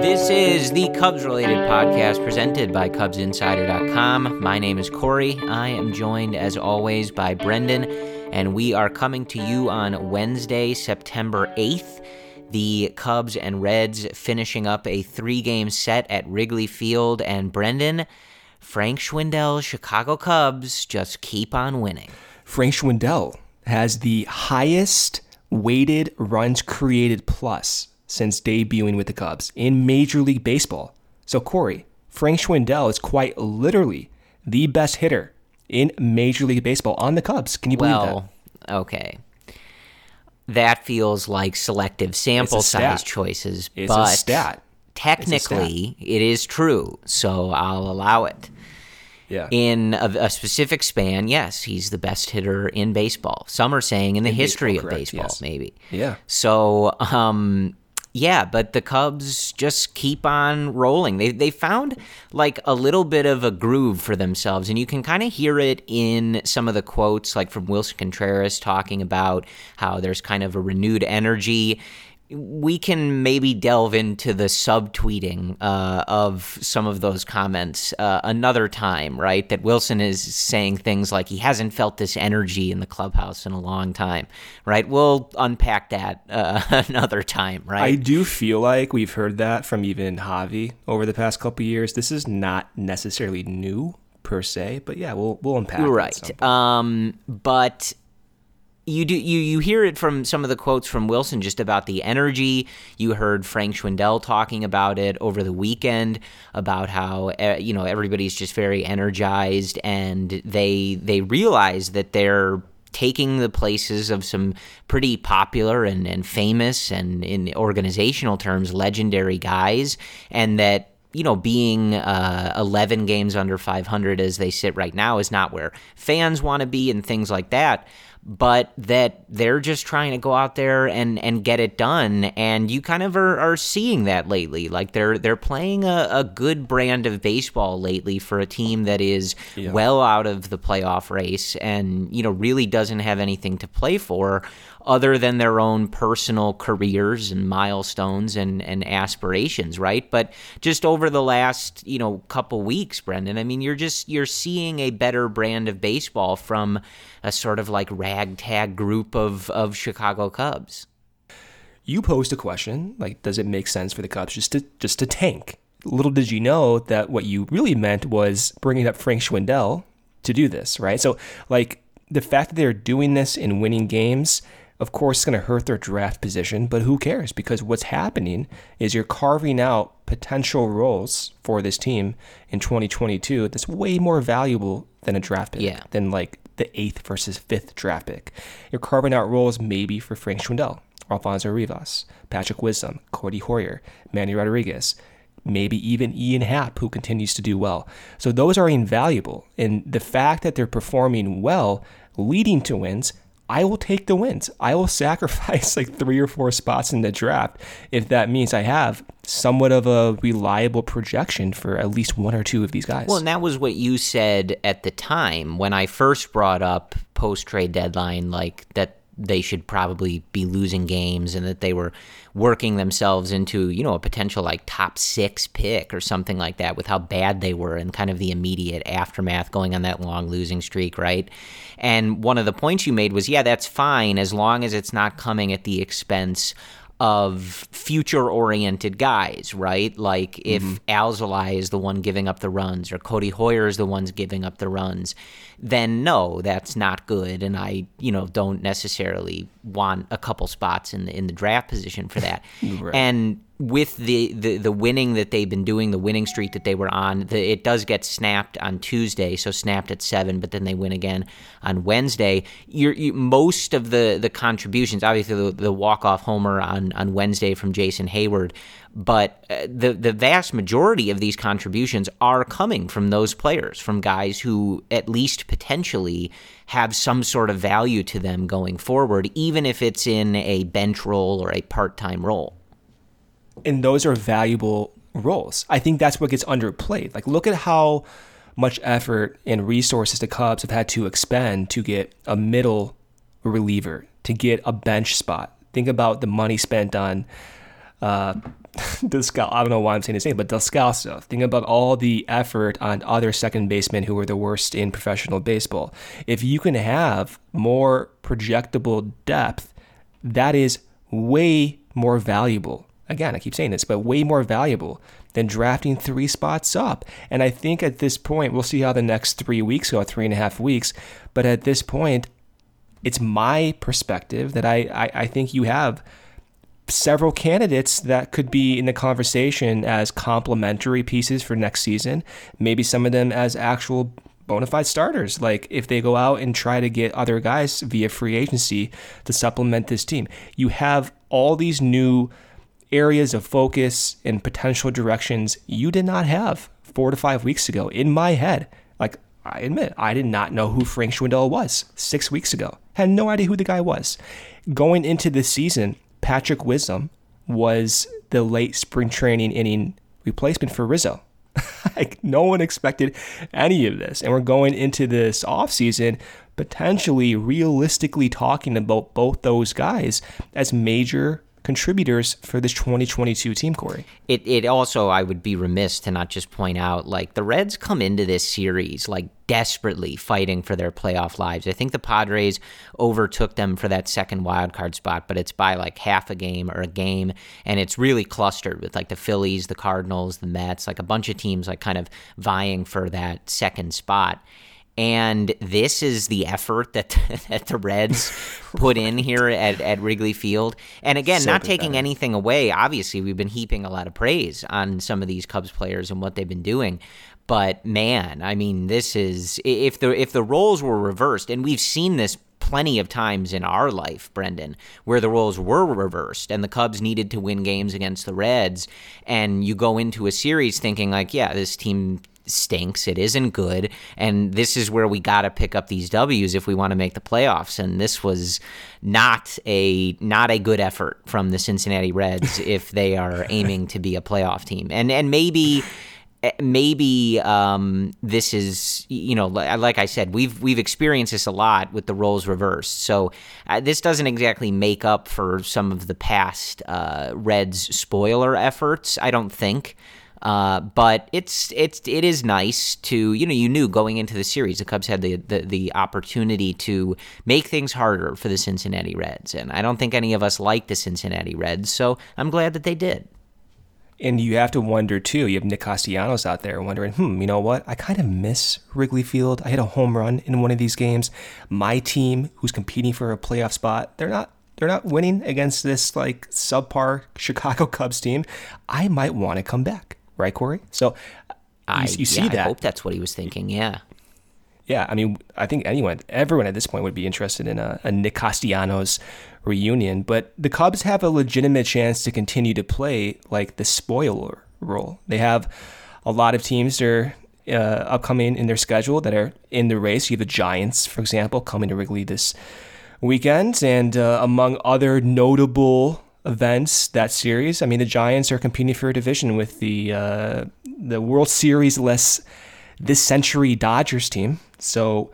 This is the Cubs related podcast presented by CubsInsider.com. My name is Corey. I am joined, as always, by Brendan, and we are coming to you on Wednesday, September 8th. The Cubs and Reds finishing up a three game set at Wrigley Field, and Brendan, Frank Schwindel, Chicago Cubs just keep on winning. Frank Schwindel has the highest weighted runs created plus since debuting with the Cubs in Major League Baseball. So, Corey, Frank Schwindel is quite literally the best hitter in Major League Baseball on the Cubs. Can you believe well, that? okay. That feels like selective sample size choices, it's but a stat. technically it is true, so I'll allow it. Yeah. In a, a, specific span, yes, he's the best hitter in baseball. Some are saying in the In history baseball, of correct, baseball, yes. maybe. Yeah. So, um, yeah, but the Cubs just keep on rolling. They they found like a little bit of a groove for themselves, and you can kind of hear it in some of the quotes, like from Willson Contreras talking about how there's kind of a renewed energy. We can maybe delve into the subtweeting uh, of some of those comments uh, another time, right? That Willson is saying things like he hasn't felt this energy in the clubhouse in a long time, right? We'll unpack that uh, another time, right? I do feel like we've heard that from even Javi over the past couple years. This is not necessarily new per se, but yeah, we'll we'll unpack. it at some right um but you do you you hear it from some of the quotes from Willson just about the energy. You heard Frank Schwindel talking about it over the weekend about how uh, you know everybody's just very energized and they they realize that they're taking the places of some pretty popular and, and famous and in organizational terms legendary guys and that you know, being uh, 11 games under 500 as they sit right now is not where fans want to be and things like that. But that they're just trying to go out there and, and get it done, and you kind of are, are seeing that lately. Like they're they're playing a, a good brand of baseball lately for a team that is well out of the playoff race and you know really doesn't have anything to play for other than their own personal careers and milestones and, and aspirations, right? But just over the last, you know, couple weeks, Brendan, I mean, you're just you're seeing a better brand of baseball from a sort of like ragtag group of, of Chicago Cubs. You posed a question like, does it make sense for the Cubs just to just to tank? Little did you know that what you really meant was bringing up Frank Schwindel to do this, right? So, like the fact that they're doing this and winning games, of course, it's going to hurt their draft position, but who cares? Because what's happening is you're carving out potential roles for this team in 2022 that's way more valuable than a draft pick, Yeah. than like the eighth versus fifth draft pick. You're carving out roles maybe for Frank Schwindel, Alfonso Rivas, Patrick Wisdom, Codi Heuer, Manny Rodriguez, maybe even Ian Happ, who continues to do well. So those are invaluable. And the fact that they're performing well, leading to wins, I will take the wins. I will sacrifice like three or four spots in the draft if that means I have somewhat of a reliable projection for at least one or two of these guys. Well, and that was what you said at the time when I first brought up post trade deadline, like that they should probably be losing games and that they were working themselves into, you know, a potential like top six pick or something like that with how bad they were and kind of the immediate aftermath going on that long losing streak, right? And one of the points you made was, yeah, that's fine as long as it's not coming at the expense of future oriented guys, right? Like if mm-hmm. Alzolay is the one giving up the runs or Codi Heuer is the ones giving up the runs, then no, that's not good. And I, you know, don't necessarily want a couple spots in the in the draft position for that. And with the, the the winning that they've been doing, the winning streak that they were on, the, it does get snapped on Tuesday, so snapped at seven, but then they win again on Wednesday. You're, you, most of the the contributions, obviously the, the walk off homer on on Wednesday from Jason Heyward, but uh, the the vast majority of these contributions are coming from those players, from guys who at least potentially have some sort of value to them going forward, even if it's in a bench role or a part time role. And those are valuable roles. I think that's what gets underplayed. Like, look at how much effort and resources the Cubs have had to expend to get a middle reliever, to get a bench spot. Think about the money spent on uh, Descal, I don't know why I'm saying his name, but stuff Think about all the effort on other second basemen who were the worst in professional baseball. If you can have more projectable depth, that is way more valuable. Again, I keep saying this, but way more valuable than drafting three spots up. And I think at this point, we'll see how the next three weeks go, three and a half weeks. But at this point, it's my perspective that I, I, I think you have several candidates that could be in the conversation as complementary pieces for next season. Maybe some of them as actual bona fide starters. Like if they go out and try to get other guys via free agency to supplement this team, you have all these new areas of focus and potential directions you did not have four to five weeks ago in my head. Like I admit, I did not know who Frank Schwindel was six weeks ago. Had no idea who the guy was. Going into this season, Patrick Wisdom was the late spring training inning replacement for Rizzo. like no one expected any of this. And we're going into this offseason potentially realistically talking about both those guys as major contributors for this 2022 team, Corey. It, it also, I would be remiss to not just point out, like, the Reds come into this series, like, desperately fighting for their playoff lives. I think the Padres overtook them for that second wild card spot, but it's by like half a game or a game, and it's really clustered with like the Phillies, the Cardinals, the Mets, like a bunch of teams, like, kind of vying for that second spot. And this is the effort that that the Reds put in here at, at Wrigley Field. And again, so not taking anything away. Obviously, we've been heaping a lot of praise on some of these Cubs players and what they've been doing. But man, I mean, this is if the if the roles were reversed, and we've seen this plenty of times in our life, Brendan, where the roles were reversed and the Cubs needed to win games against the Reds, and you go into a series thinking like, yeah, this team stinks. It isn't good. And this is where we got to pick up these W's if we want to make the playoffs. And this was not a not a good effort from the Cincinnati Reds if they are aiming to be a playoff team. And and maybe maybe um, this is you know like I said we've we've experienced this a lot with the roles reversed so uh, this doesn't exactly make up for some of the past uh, Reds spoiler efforts I don't think uh, but it's it's it is nice to you know you knew going into the series the Cubs had the, the the opportunity to make things harder for the Cincinnati Reds, and I don't think any of us like the Cincinnati Reds, so I'm glad that they did. And you have to wonder too. You have Nick Castellanos out there wondering, hmm, you know what? I kind of miss Wrigley Field. I hit a home run in one of these games. My team, who's competing for a playoff spot, they're not they're not winning against this like subpar Chicago Cubs team. I might want to come back right, Corey? So I, you, you see yeah, that. I hope that's what he was thinking. Yeah. Yeah, I mean, I think anyone, everyone at this point would be interested in a, a Nick Castellanos reunion, but the Cubs have a legitimate chance to continue to play like the spoiler role. They have a lot of teams that are uh, upcoming in their schedule that are in the race. You have the Giants, for example, coming to Wrigley this weekend, and uh, among other notable events that series. I mean, the Giants are competing for a division with the uh, the World Series less this century Dodgers team. So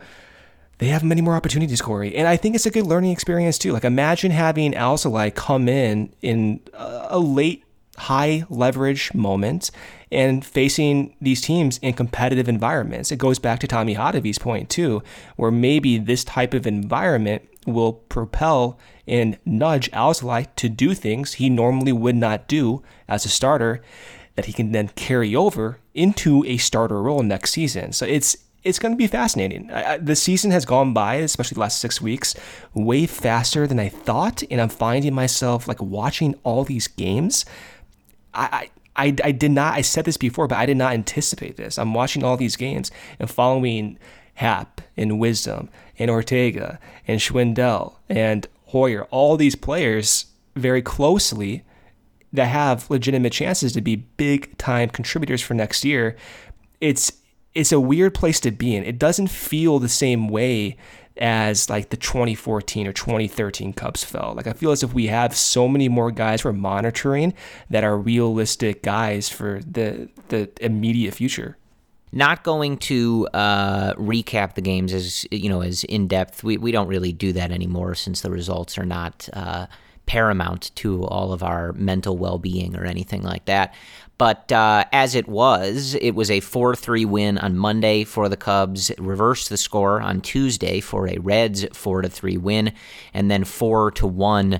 they have many more opportunities, Corey. And I think it's a good learning experience too. Like imagine having Alzolay come in in a late high leverage moment and facing these teams in competitive environments. It goes back to Tommy Hottovy's point too, where maybe this type of environment will propel and nudge Alzolay to do things he normally would not do as a starter that he can then carry over into a starter role next season. So it's it's going to be fascinating. I, I, the season has gone by, especially the last six weeks, way faster than I thought, and I'm finding myself like watching all these games I, I, I did not, I said this before, but I did not anticipate this. I'm watching all these games and following Happ and Wisdom and Ortega and Schwindel and Heuer, all these players very closely that have legitimate chances to be big time contributors for next year. It's it's a weird place to be in. It doesn't feel the same way as like the 2014 or 2013 Cubs felt. Like I feel as if we have so many more guys we're monitoring that are realistic guys for the the immediate future. Not going to uh, recap the games as you know as in depth. We we don't really do that anymore since the results are not. Uh, paramount to all of our mental well being or anything like that. But uh, as it was, it was a 4 3 win on Monday for the Cubs, reversed the score on Tuesday for a Reds 4 3 win, and then 4 1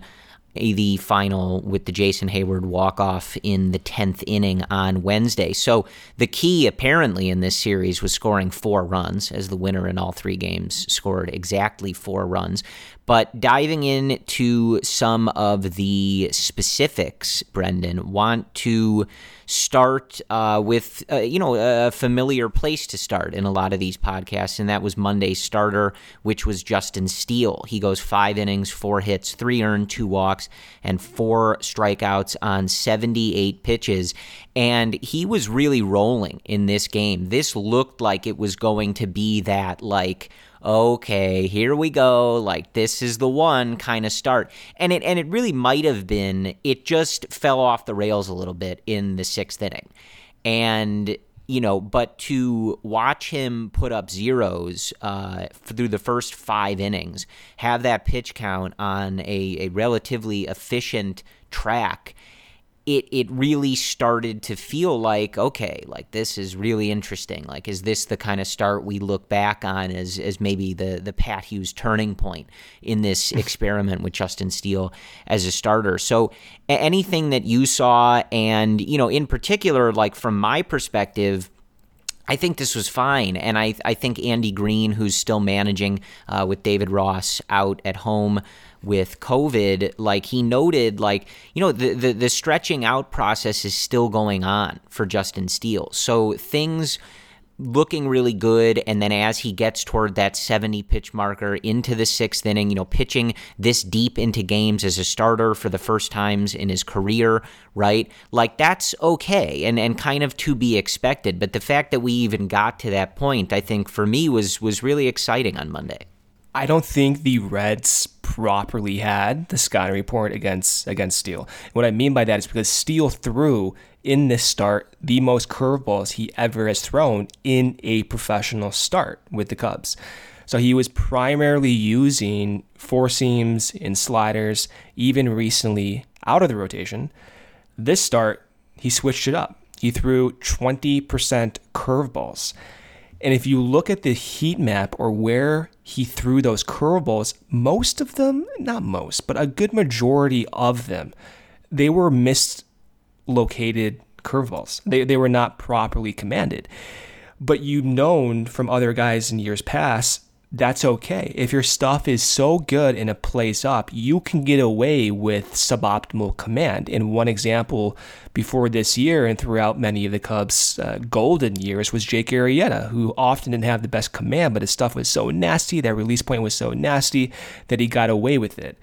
the final with the Jason Heyward walk off in the 10th inning on Wednesday. So the key apparently in this series was scoring four runs, as the winner in all three games scored exactly four runs. But diving into some of the specifics, Brendan, want to start uh, with uh, you know a familiar place to start in a lot of these podcasts, and that was Monday's starter, which was Justin Steele. He goes five innings, four hits, three earned, two walks, and four strikeouts on 78 pitches, and he was really rolling in this game. This looked like it was going to be that like okay, here we go, like this is the one kind of start. And it and it really might have been it just fell off the rails a little bit in the 6th inning. And you know, but to watch him put up zeros uh, through the first five innings, have that pitch count on a, a relatively efficient track, it it really started to feel like okay, like this is really interesting. Like, is this the kind of start we look back on as as maybe the the Pat Hughes turning point in this experiment with Justin Steele as a starter? So, anything that you saw, and you know, in particular, like from my perspective. I think this was fine. And I, I think Andy Green, who's still managing uh, with David Ross out at home, with COVID, like he noted, like, you know, the, the, the stretching out process is still going on for Justin Steele. So things looking really good. And then as he gets toward that 70 pitch marker into the sixth inning, you know, pitching this deep into games as a starter for the first times in his career, right? Like that's okay and, and kind of to be expected. But the fact that we even got to that point, I think for me was was really exciting on Monday. I don't think the Reds properly had the scouting report against against Steele. What I mean by that is because Steele threw in this start the most curveballs he ever has thrown in a professional start with the Cubs. So he was primarily using four seams and sliders, even recently out of the rotation. This start, he switched it up. He threw 20% curveballs. And if you look at the heat map or where he threw those curveballs, most of them, not most, but a good majority of them, they were mislocated curveballs. They, they were not properly commanded. But you've known from other guys in years past that's okay. If your stuff is so good and it plays up, you can get away with suboptimal command. And one example before this year and throughout many of the Cubs' uh, golden years was Jake Arrieta, who often didn't have the best command, but his stuff was so nasty, that release point was so nasty that he got away with it.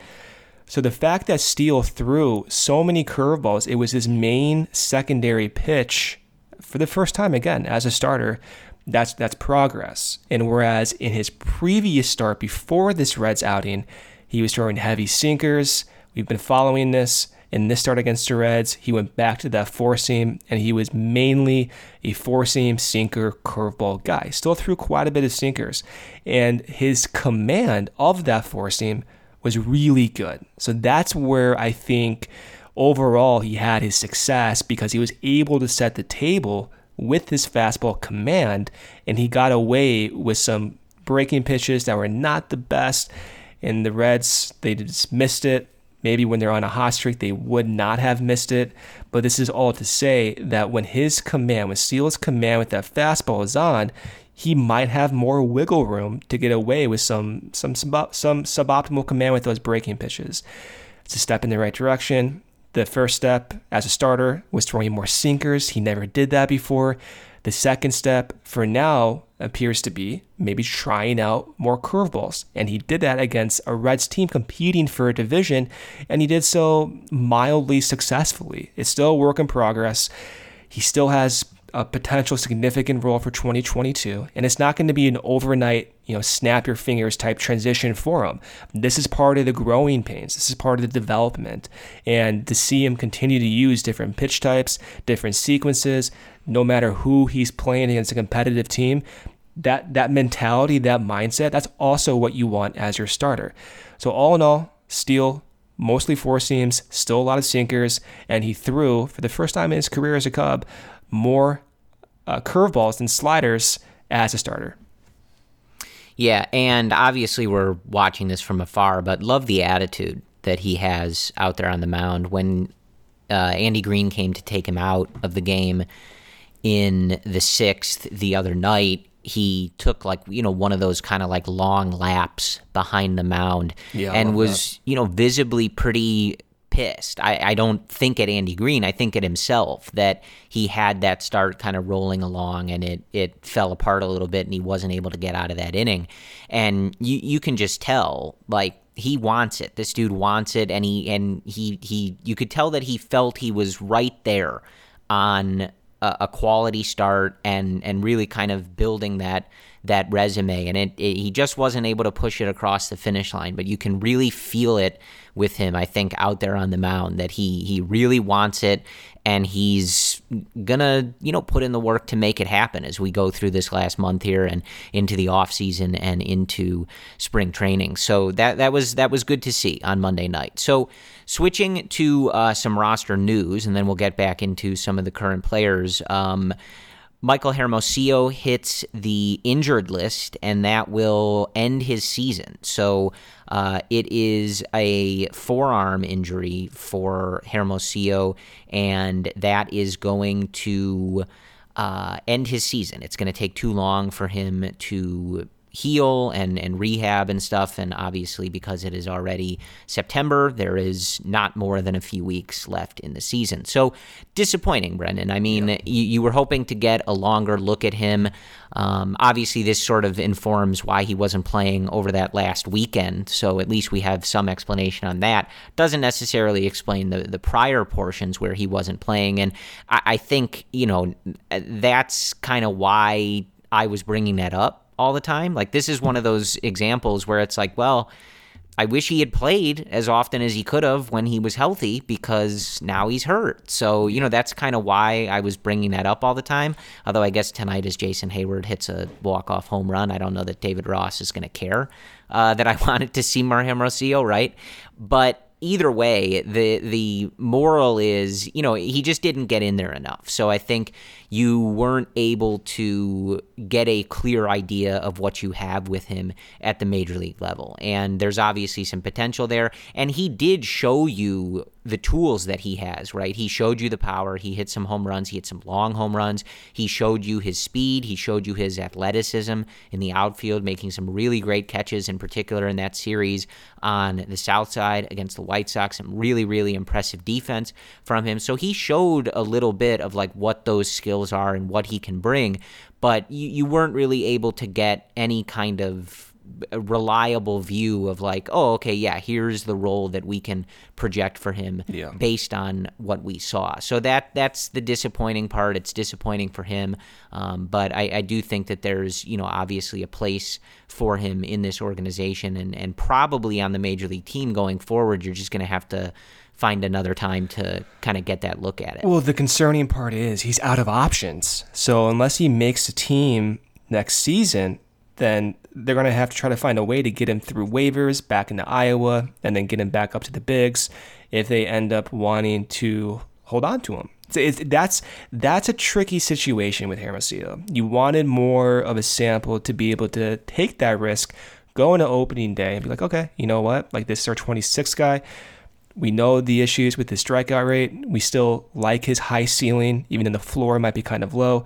So the fact that Steele threw so many curveballs, it was his main secondary pitch for the first time again as a starter that's that's progress. And whereas in his previous start before this Reds outing, he was throwing heavy sinkers. We've been following this. In this start against the Reds, he went back to that four seam, and he was mainly a four seam sinker curveball guy. Still threw quite a bit of sinkers, and his command of that four seam was really good. So that's where I think overall he had his success because he was able to set the table with his fastball command, and he got away with some breaking pitches that were not the best. And the Reds, they just missed it. Maybe when they're on a hot streak, they would not have missed it. But this is all to say that when his command, when Steele's command with that fastball is on, he might have more wiggle room to get away with some some some suboptimal command with those breaking pitches. It's a step in the right direction The first step as a starter was throwing more sinkers. He never did that before. The second step for now appears to be maybe trying out more curveballs. And he did that against a Reds team competing for a division, and he did so mildly successfully. It's still a work in progress. He still has a potential significant role for 2022. And it's not going to be an overnight, you know, snap your fingers type transition for him. This is part of the growing pains. This is part of the development. And to see him continue to use different pitch types, different sequences, no matter who he's playing against a competitive team, that that mentality, that mindset, that's also what you want as your starter. So all in all, Steele mostly four seams, still a lot of sinkers, and he threw for the first time in his career as a Cub more uh, curveballs and sliders as a starter. Yeah, and obviously we're watching this from afar, but love the attitude that he has out there on the mound. When uh, Andy Green came to take him out of the game in the sixth the other night, he took like you know one of those kind of like long laps behind the mound yeah, and was that. you know visibly pretty pissed. I, I don't think at Andy Green. I think at himself that he had that start kind of rolling along and it, it fell apart a little bit and he wasn't able to get out of that inning. And you, you can just tell, like, he wants it. This dude wants it, and he and he he you could tell that he felt he was right there on a, a quality start and and really kind of building that that resume. And it, it he just wasn't able to push it across the finish line, but you can really feel it with him, I think, out there on the mound that he he really wants it and he's gonna, you know, put in the work to make it happen as we go through this last month here and into the off season and into spring training. So that that was that was good to see on Monday night. So switching to uh, some roster news, and then we'll get back into some of the current players. Um, Michael Hermosillo hits the injured list, and that will end his season. So uh, it is a forearm injury for Hermosillo, and that is going to uh, end his season. It's going to take too long for him to heal and, and rehab and stuff. And obviously, because it is already September, there is not more than a few weeks left in the season. So disappointing, Brendan. I mean, yeah. you, you were hoping to get a longer look at him. Um, obviously, this sort of informs why he wasn't playing over that last weekend. So at least we have some explanation on that. Doesn't necessarily explain the, the prior portions where he wasn't playing. And I, I think, you know, that's kind of why I was bringing that up all the time. Like this is one of those examples where it's like, well, I wish he had played as often as he could have when he was healthy because now he's hurt. So, you know, that's kind of why I was bringing that up all the time. Although I guess tonight, as Jason Heyward hits a walk-off home run, I don't know that David Ross is going to care uh, that I wanted to see more Hermosillo, right? But either way, the the moral is, you know, he just didn't get in there enough. So I think you weren't able to get a clear idea of what you have with him at the major league level. And there's obviously some potential there. And he did show you the tools that he has, right? He showed you the power. He hit some home runs. He hit some long home runs. He showed you his speed. He showed you his athleticism in the outfield, making some really great catches, in particular in that series on the south side against the White Sox. Some really, really impressive defense from him. So he showed a little bit of like what those skills are and what he can bring, but you, you weren't really able to get any kind of reliable view of like, oh, okay, yeah, here's the role that we can project for him yeah. based on what we saw. So that that's the disappointing part. It's disappointing for him, um, but I, I, do think that there's you know obviously a place for him in this organization and and probably on the major league team going forward. You're just going to have to find another time to kind of get that look at it. Well, the concerning part is he's out of options. So unless he makes a team next season, then they're going to have to try to find a way to get him through waivers back into Iowa and then get him back up to the bigs if they end up wanting to hold on to him. It's, that's that's a tricky situation with Hermosillo. You wanted more of a sample to be able to take that risk, go into opening day and be like, okay, you know what? Like this is our 26th guy. We know the issues with his strikeout rate. We still like his high ceiling, even though the floor might be kind of low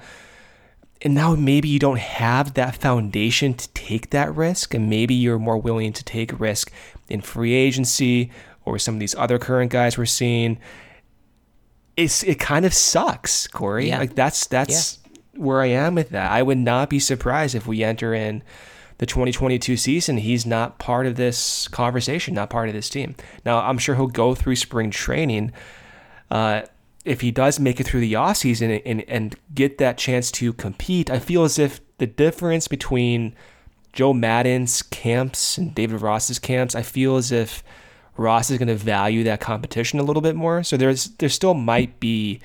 and now maybe you don't have that foundation to take that risk and maybe you're more willing to take risk in free agency or some of these other current guys we're seeing it's it kind of sucks, Corey. Yeah. Like that's that's where I am with that. I would not be surprised if we enter in the 2022 season, he's not part of this conversation, not part of this team. Now, I'm sure he'll go through spring training. Uh, if he does make it through the offseason and, and, get that chance to compete, I feel as if the difference between Joe Maddon's camps and David Ross's camps, I feel as if Ross is going to value that competition a little bit more. So there's there still might be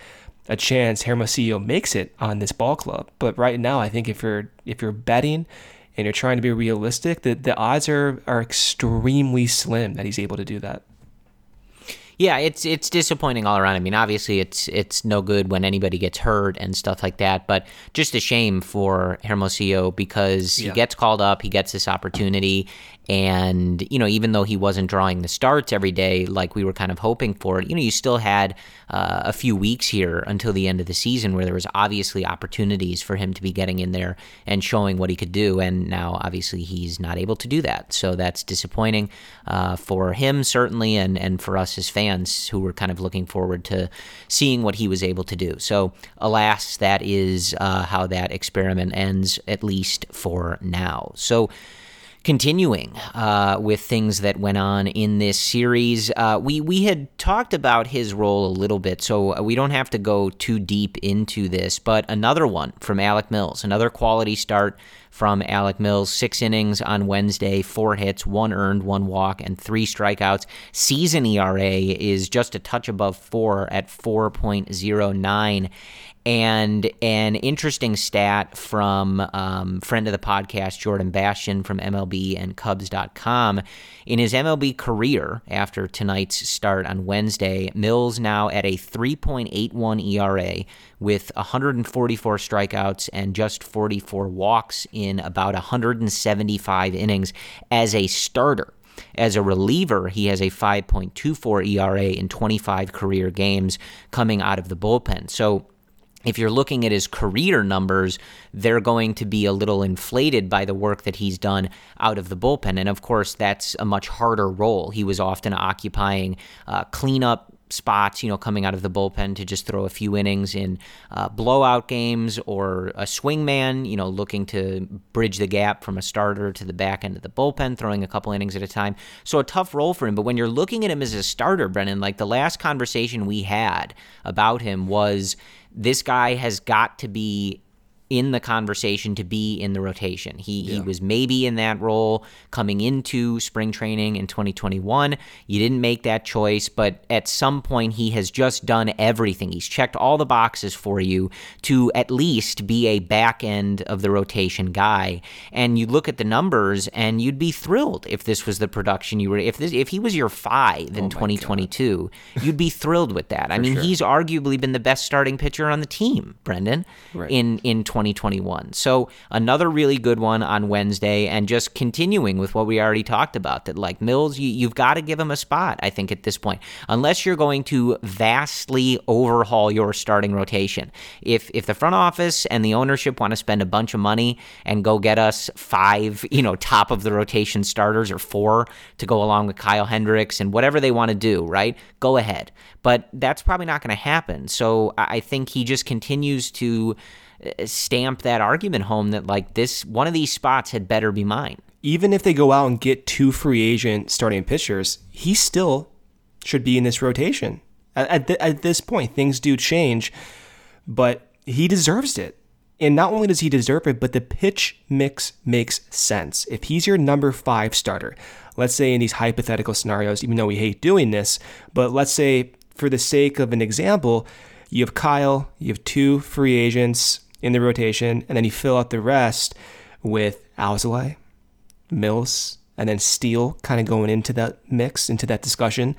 a chance Hermosillo makes it on this ball club. But right now, I think if you're if you're betting and you're trying to be realistic, the, the odds are, are extremely slim that he's able to do that. Yeah, it's it's disappointing all around. I mean, obviously, it's it's no good when anybody gets hurt and stuff like that. But just a shame for Hermosillo because he gets called up, he gets this opportunity, and you know, even though he wasn't drawing the starts every day like we were kind of hoping for, you know, you still had uh, a few weeks here until the end of the season where there was obviously opportunities for him to be getting in there and showing what he could do. And now, obviously, he's not able to do that. So that's disappointing uh, for him certainly, and and for us as fans who were kind of looking forward to seeing what he was able to do. So alas, that is uh, how that experiment ends, at least for now. So. Continuing uh, with things that went on in this series, uh, we we had talked about his role a little bit, so we don't have to go too deep into this. But another one from Alec Mills, another quality start from Alec Mills. Six innings on Wednesday, four hits, one earned, one walk, and three strikeouts. Season ERA is just a touch above four at 4.09. And an interesting stat from um, friend of the podcast, Jordan Bastian from MLB and Cubs.com. In his MLB career, after tonight's start on Wednesday, Mills now at a 3.81 ERA with 144 strikeouts and just 44 walks in about 175 innings as a starter. As a reliever, he has a 5.24 ERA in 25 career games coming out of the bullpen. So, if you're looking at his career numbers, they're going to be a little inflated by the work that he's done out of the bullpen. And of course, that's a much harder role. He was often occupying uh, cleanup spots, you know, coming out of the bullpen to just throw a few innings in uh, blowout games or a swingman, you know, looking to bridge the gap from a starter to the back end of the bullpen, throwing a couple innings at a time. So a tough role for him. But when you're looking at him as a starter, Brendan, like the last conversation we had about him was this guy has got to be in the conversation to be in the rotation. He he was maybe in that role coming into spring training in 2021. You didn't make that choice, but at some point he has just done everything. He's checked all the boxes for you to at least be a back end of the rotation guy. And you look at the numbers and you'd be thrilled if this was the production you were if this if he was your 5 in 2022, you'd be thrilled with that. I mean, he's arguably been the best starting pitcher on the team, Brendan, Right. in in 2021. So another really good one on Wednesday, and just continuing with what we already talked about. That like Mills, you, you've got to give him a spot. I think at this point, unless you're going to vastly overhaul your starting rotation. If if the front office and the ownership want to spend a bunch of money and go get us five, you know, top of the rotation starters or four to go along with Kyle Hendricks and whatever they want to do, right? Go ahead. But that's probably not going to happen. So I think he just continues to stamp that argument home that like this one of these spots had better be mine. Even if they go out and get two free agent starting pitchers, he still should be in this rotation. At, at, th- at this point, things do change, but he deserves it. And not only does he deserve it, but the pitch mix makes sense. If he's your number five starter, let's say in these hypothetical scenarios, even though we hate doing this, but let's say for the sake of an example, you have Kyle, you have two free agents in the rotation, and then you fill out the rest with Alzolay, Mills, and then Steele kind of going into that mix, into that discussion.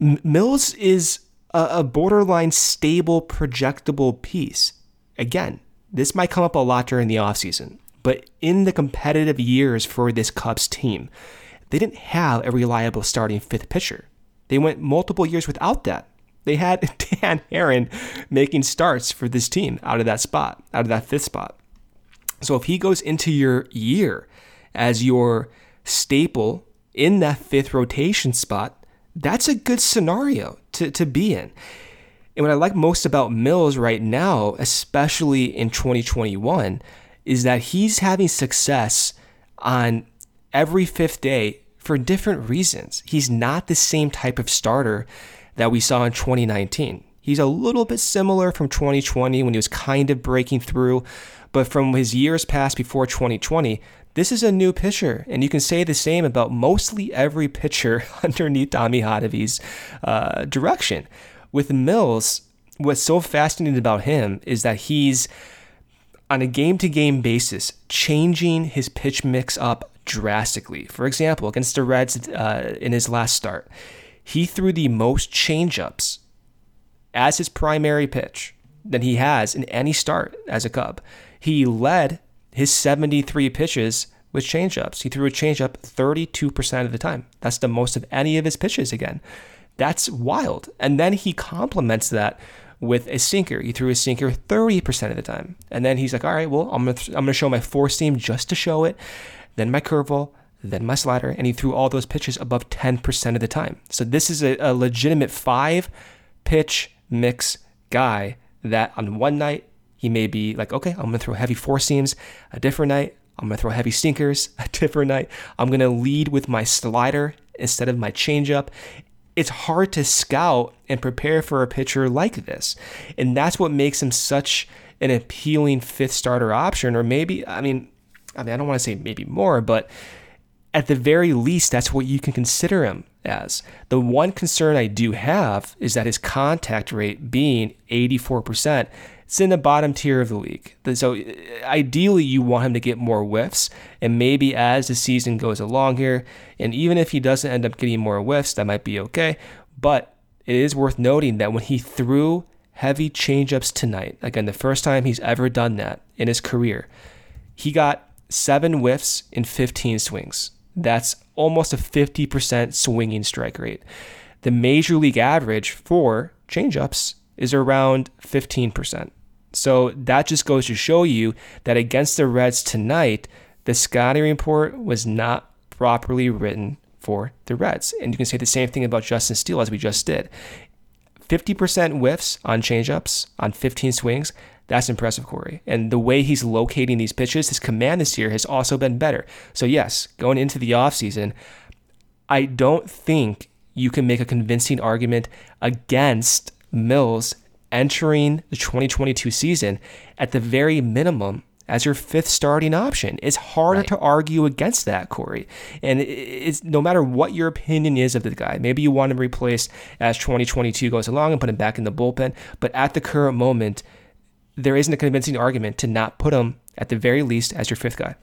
M- Mills is a, a borderline stable, projectable piece. Again, this might come up a lot during the offseason, but in the competitive years for this Cubs team, they didn't have a reliable starting fifth pitcher. They went multiple years without that. They had Dan Haren making starts for this team out of that spot, out of that fifth spot. So if he goes into your year as your staple in that fifth rotation spot, that's a good scenario to, to be in. And what I like most about Mills right now, especially in 2021, is that he's having success on every fifth day for different reasons. He's not the same type of starter that we saw in 2019. He's a little bit similar from 2020 when he was kind of breaking through, but from his years past before 2020, this is a new pitcher, and you can say the same about mostly every pitcher underneath Tommy Hottovy's uh, direction. With Mills, what's so fascinating about him is that he's on a game to game basis changing his pitch mix up drastically. For example, against the Reds uh, in his last start, he threw the most changeups as his primary pitch than he has in any start as a Cub. He led his 73 pitches with changeups. He threw a changeup 32% of the time. That's the most of any of his pitches again. That's wild. And then he complements that with a sinker. He threw a sinker 30% of the time. And then he's like, all right, well, I'm going to going to show my four seam just to show it then my curveball, then my slider, and he threw all those pitches above 10% of the time. So this is a, a legitimate five pitch mix guy that on one night he may be like, okay, I'm gonna throw heavy four seams. A different night, I'm gonna throw heavy sinkers. A different night, I'm gonna lead with my slider instead of my changeup. It's hard to scout and prepare for a pitcher like this. And that's what makes him such an appealing fifth starter option. Or maybe, I mean, I mean, I don't want to say maybe more, but at the very least, that's what you can consider him as. The one concern I do have is that his contact rate being 84%, it's in the bottom tier of the league. So uh, ideally, you want him to get more whiffs. And maybe as the season goes along here, and even if he doesn't end up getting more whiffs, that might be okay. But it is worth noting that when he threw heavy changeups tonight, again, the first time he's ever done that in his career, he got seven whiffs in 15 swings. That's almost a 50% swinging strike rate. The major league average for changeups is around 15%. So that just goes to show you that against the Reds tonight, the scouting report was not properly written for the Reds. And you can say the same thing about Justin Steele as we just did. 50% whiffs on changeups on 15 swings. That's impressive, Corey. And the way he's locating these pitches, his command this year has also been better. So, yes, going into the offseason, I don't think you can make a convincing argument against Mills entering the 2022 season at the very minimum as your fifth starting option. It's harder right. to argue against that, Corey. And it's no matter what your opinion is of the guy. Maybe you want him replaced as 2022 goes along and put him back in the bullpen, but at the current moment, there isn't a convincing argument to not put him at the very least as your fifth guy.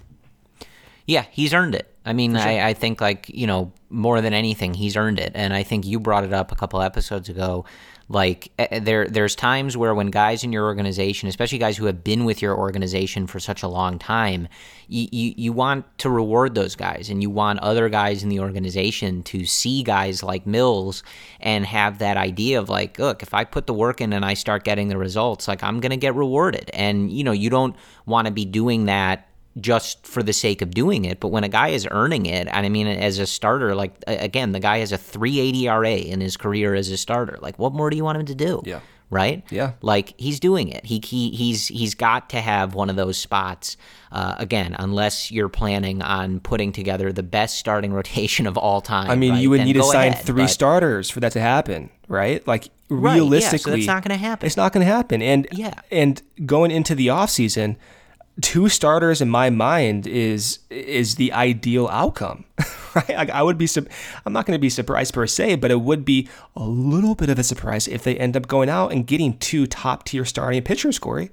Yeah, he's earned it. I mean, sure. I, I think like you know more than anything, he's earned it. And I think you brought it up a couple episodes ago. Like eh, eh, there, there's times where when guys in your organization, especially guys who have been with your organization for such a long time, you, you, you want to reward those guys, and you want other guys in the organization to see guys like Mills and have that idea of like, look, if I put the work in and I start getting the results, like I'm gonna get rewarded. And you know, you don't want to be doing that just for the sake of doing it. But when a guy is earning it, and I mean, as a starter, like again, the guy has a 380 RA in his career as a starter. Like, what more do you want him to do? Yeah. Right. Yeah. Like he's doing it. He, he he's he's got to have one of those spots. Uh, again, unless you're planning on putting together the best starting rotation of all time. I mean, right? you would then need to sign ahead, three but... starters for that to happen, right? Like right, realistically, yeah, so that's not going to happen. It's not going to happen. And yeah, and going into the off season two starters in my mind is is the ideal outcome, right? Like I would be, I'm not going to be surprised per se, but it would be a little bit of a surprise if they end up going out and getting two top tier starting pitchers, Corey.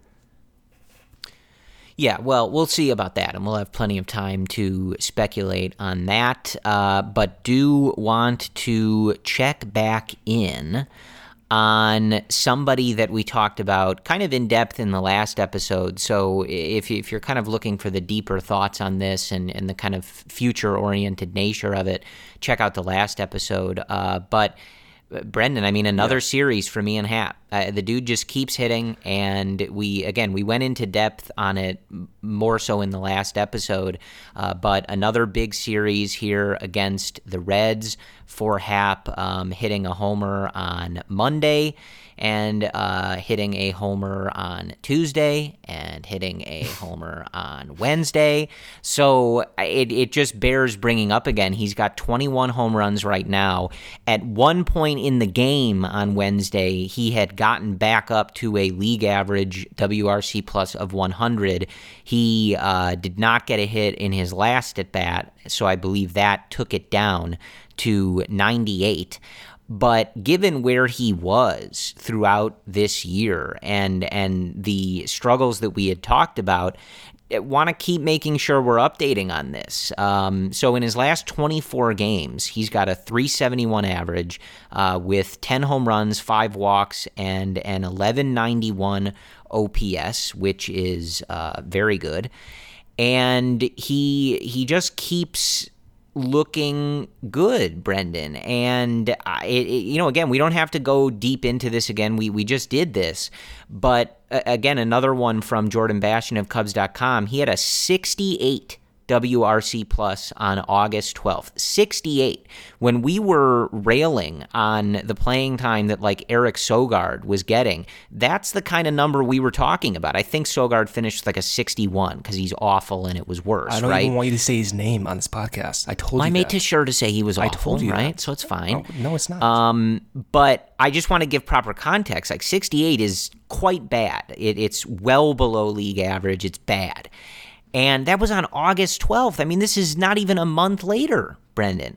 Yeah, well, we'll see about that, and we'll have plenty of time to speculate on that. Uh, but do want to check back in on somebody that we talked about kind of in depth in the last episode. So if, if you're kind of looking for the deeper thoughts on this and, and the kind of future oriented nature of it, check out the last episode. Uh, but Brendan, I mean, another yeah. series for me and Happ. uh, the dude just keeps hitting, and we again we went into depth on it more so in the last episode. Uh, but another big series here against the Reds for Happ, um, hitting a homer on Monday and uh, hitting a homer on Tuesday and hitting a homer on Wednesday. So it, it just bears bringing up again. He's got 21 home runs right now. At one point in the game on Wednesday, he had gotten back up to a league average WRC plus of 100. He uh, did not get a hit in his last at bat, so I believe that took it down to 98 but given where he was throughout this year and and the struggles that we had talked about want to keep making sure we're updating on this. Um, so in his last 24 games, he's got a 371 average uh, with 10 home runs, five walks, and an 1191 OPS, which is uh, very good. And he he just keeps looking good, Brendan. And it, you know, again, we don't have to go deep into this again. We we just did this, but uh, again, another one from Jordan Bastian of Cubs.com. He had a 68 WRC Plus on August 12th. 68. When we were railing on the playing time that like Eric Sogard was getting, that's the kind of number we were talking about. I think Sogard finished like a 61 because he's awful and it was worse, I don't right? even want you to say his name on this podcast. I told I you made that. to sure to say he was awful, I told you right? that. So it's fine. Oh, no, it's not. Um, but I just want to give proper context. Like 68 is quite bad. It, it's well below league average. It's bad. And that was on August 12th. I mean, this is not even a month later, Brendan.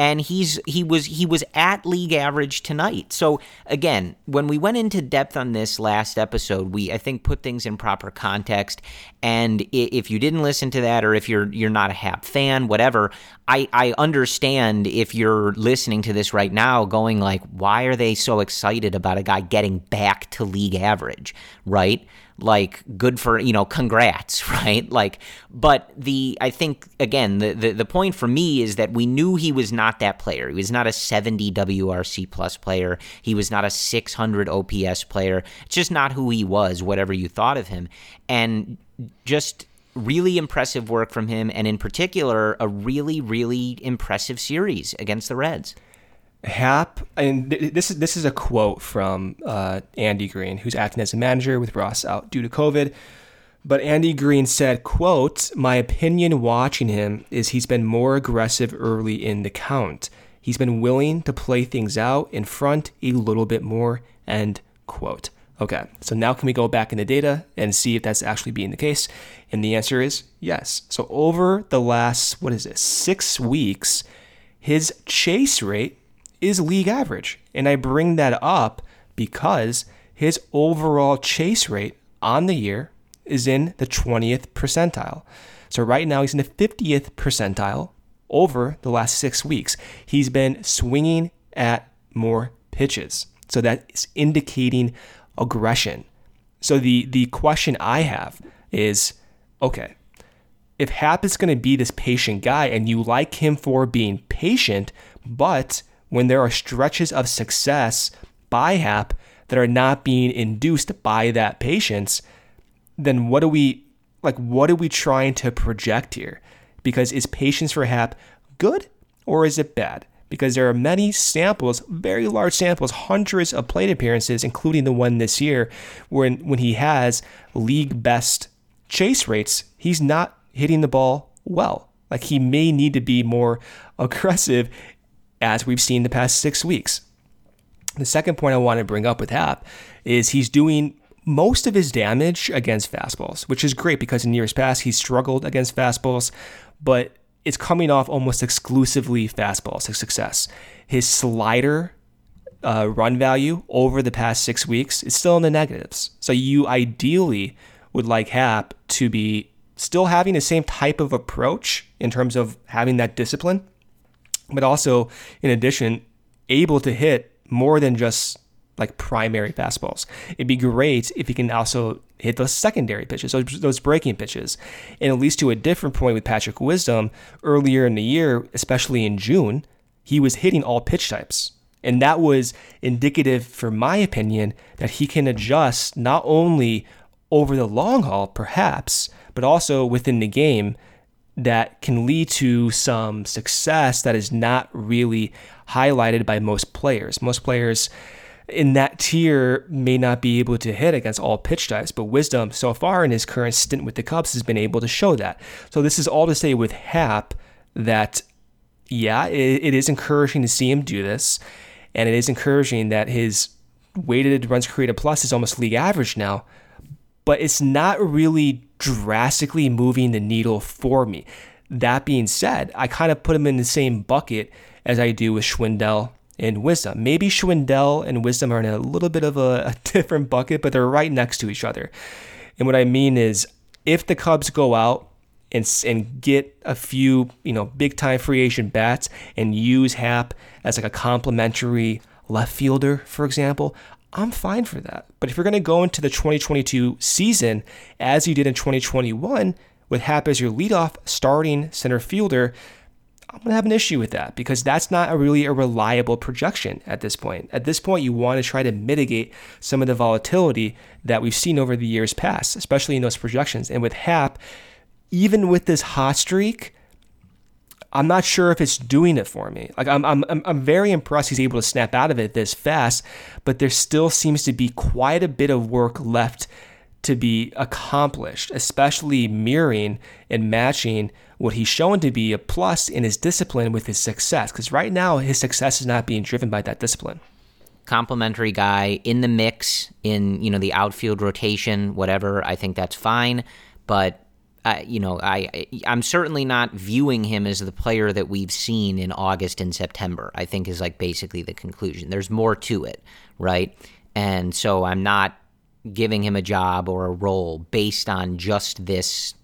And he's he was he was at league average tonight. So again, when we went into depth on this last episode, we I think put things in proper context. And if you didn't listen to that, or if you're you're not a Happ fan, whatever, I I understand if you're listening to this right now, going like, why are they so excited about a guy getting back to league average, right? Like good for you know congrats right? Like but the i think again the, the the point for me is that we knew he was not that player. He was not a 70 wrc plus player. He was not a 600 ops player. It's just not who he was whatever you thought of him. And just really impressive work from him and in particular a really really impressive series against the reds Happ, and th- this is this is a quote from uh, Andy Green, who's acting as a manager with Ross out due to COVID. But Andy Green said, "quote My opinion watching him is he's been more aggressive early in the count. He's been willing to play things out in front a little bit more." End quote. Okay, so now can we go back in the data and see if that's actually being the case? And the answer is yes. So over the last what is it, six weeks, his chase rate is league average. And I bring that up because his overall chase rate on the year is in the 20th percentile. So right now he's in the 50th percentile over the last six weeks. He's been swinging at more pitches. So that's indicating aggression. So the, the question I have is okay, if Happ is going to be this patient guy and you like him for being patient, but when there are stretches of success by Happ that are not being induced by that patience, then what are we like what are we trying to project here? Because is patience for Happ good or is it bad? Because there are many samples, very large samples, hundreds of plate appearances, including the one this year, when when he has league best chase rates, he's not hitting the ball well. Like he may need to be more aggressive as we've seen the past six weeks. The second point I want to bring up with Happ is he's doing most of his damage against fastballs, which is great because in years past he struggled against fastballs, but it's coming off almost exclusively fastballs to success. His slider uh, run value over the past six weeks is still in the negatives. So you ideally would like Happ to be still having the same type of approach in terms of having that discipline, but also, in addition, able to hit more than just like primary fastballs. It'd be great if he can also hit those secondary pitches, those, those breaking pitches. And at least to a different point with Patrick Wisdom, earlier in the year, especially in June, he was hitting all pitch types. And that was indicative, for my opinion, that he can adjust not only over the long haul, perhaps, but also within the game that can lead to some success that is not really highlighted by most players. Most players in that tier may not be able to hit against all pitch types, but Wisdom so far in his current stint with the Cubs has been able to show that. So this is all to say with Happ that yeah, it, it is encouraging to see him do this, and it is encouraging that his weighted runs created plus is almost league average now, but it's not really drastically moving the needle for me. That being said, I kind of put him in the same bucket as I do with Schwindel and Wisdom. Maybe Schwindel and Wisdom are in a little bit of a, a different bucket, but they're right next to each other. And what I mean is, if the Cubs go out and, and get a few, you know, big time free agent bats and use Happ as like a complementary left fielder, for example, I'm fine for that. But if you're going to go into the 2022 season as you did in 2021 with Happ as your leadoff starting center fielder, I'm going to have an issue with that because that's not a really a reliable projection at this point. At this point, you want to try to mitigate some of the volatility that we've seen over the years past, especially in those projections. And with Happ, even with this hot streak, I'm not sure if it's doing it for me. Like I'm, I'm, I'm very impressed he's able to snap out of it this fast, but there still seems to be quite a bit of work left to be accomplished, especially mirroring and matching what he's shown to be a plus in his discipline with his success. Because right now, his success is not being driven by that discipline. Complimentary guy in the mix in you know the outfield rotation, whatever. I think that's fine, but uh, you know, I I'm certainly not viewing him as the player that we've seen in August and September. I think is like basically the conclusion. There's more to it, right? And so I'm not giving him a job or a role based on just this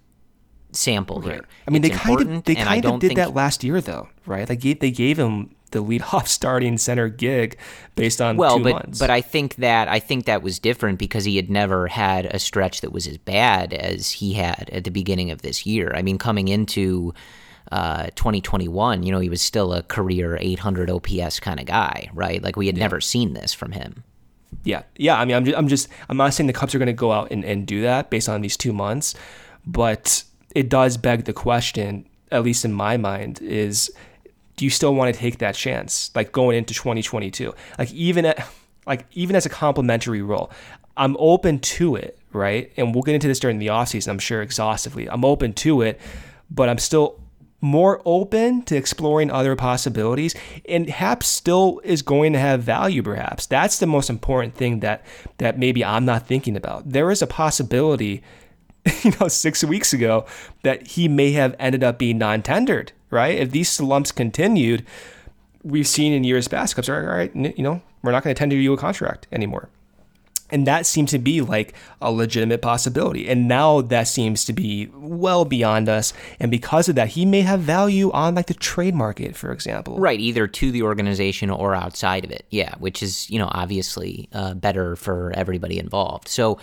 sample right. here. I mean, it's they kind of they kind of did that last year though, right? They gave they gave him the leadoff starting center gig based on well, but months. but I think that I think that was different because he had never had a stretch that was as bad as he had at the beginning of this year. I mean, coming into uh, 2021, you know, he was still a career 800 OPS kind of guy, right? Like we had yeah. never seen this from him. Yeah, yeah. I mean, I'm just, I'm just, I'm not saying the Cubs are going to go out and, and do that based on these two months, but it does beg the question, at least in my mind, is do you still want to take that chance, like going into 2022? Like even at, like even as a complimentary role, I'm open to it, right? And we'll get into this during the offseason, I'm sure, exhaustively. I'm open to it, but I'm still more open to exploring other possibilities and Happ still is going to have value perhaps that's the most important thing that that maybe i'm not thinking about there is a possibility you know six weeks ago that he may have ended up being non-tendered right if these slumps continued we've seen in years past Cubs are all right you know we're not going to tender you a contract anymore and that seemed to be like a legitimate possibility. And now that seems to be well beyond us. And because of that, he may have value on like the trade market, for example. Right, either to the organization or outside of it. Yeah, which is, you know, obviously uh, better for everybody involved. So,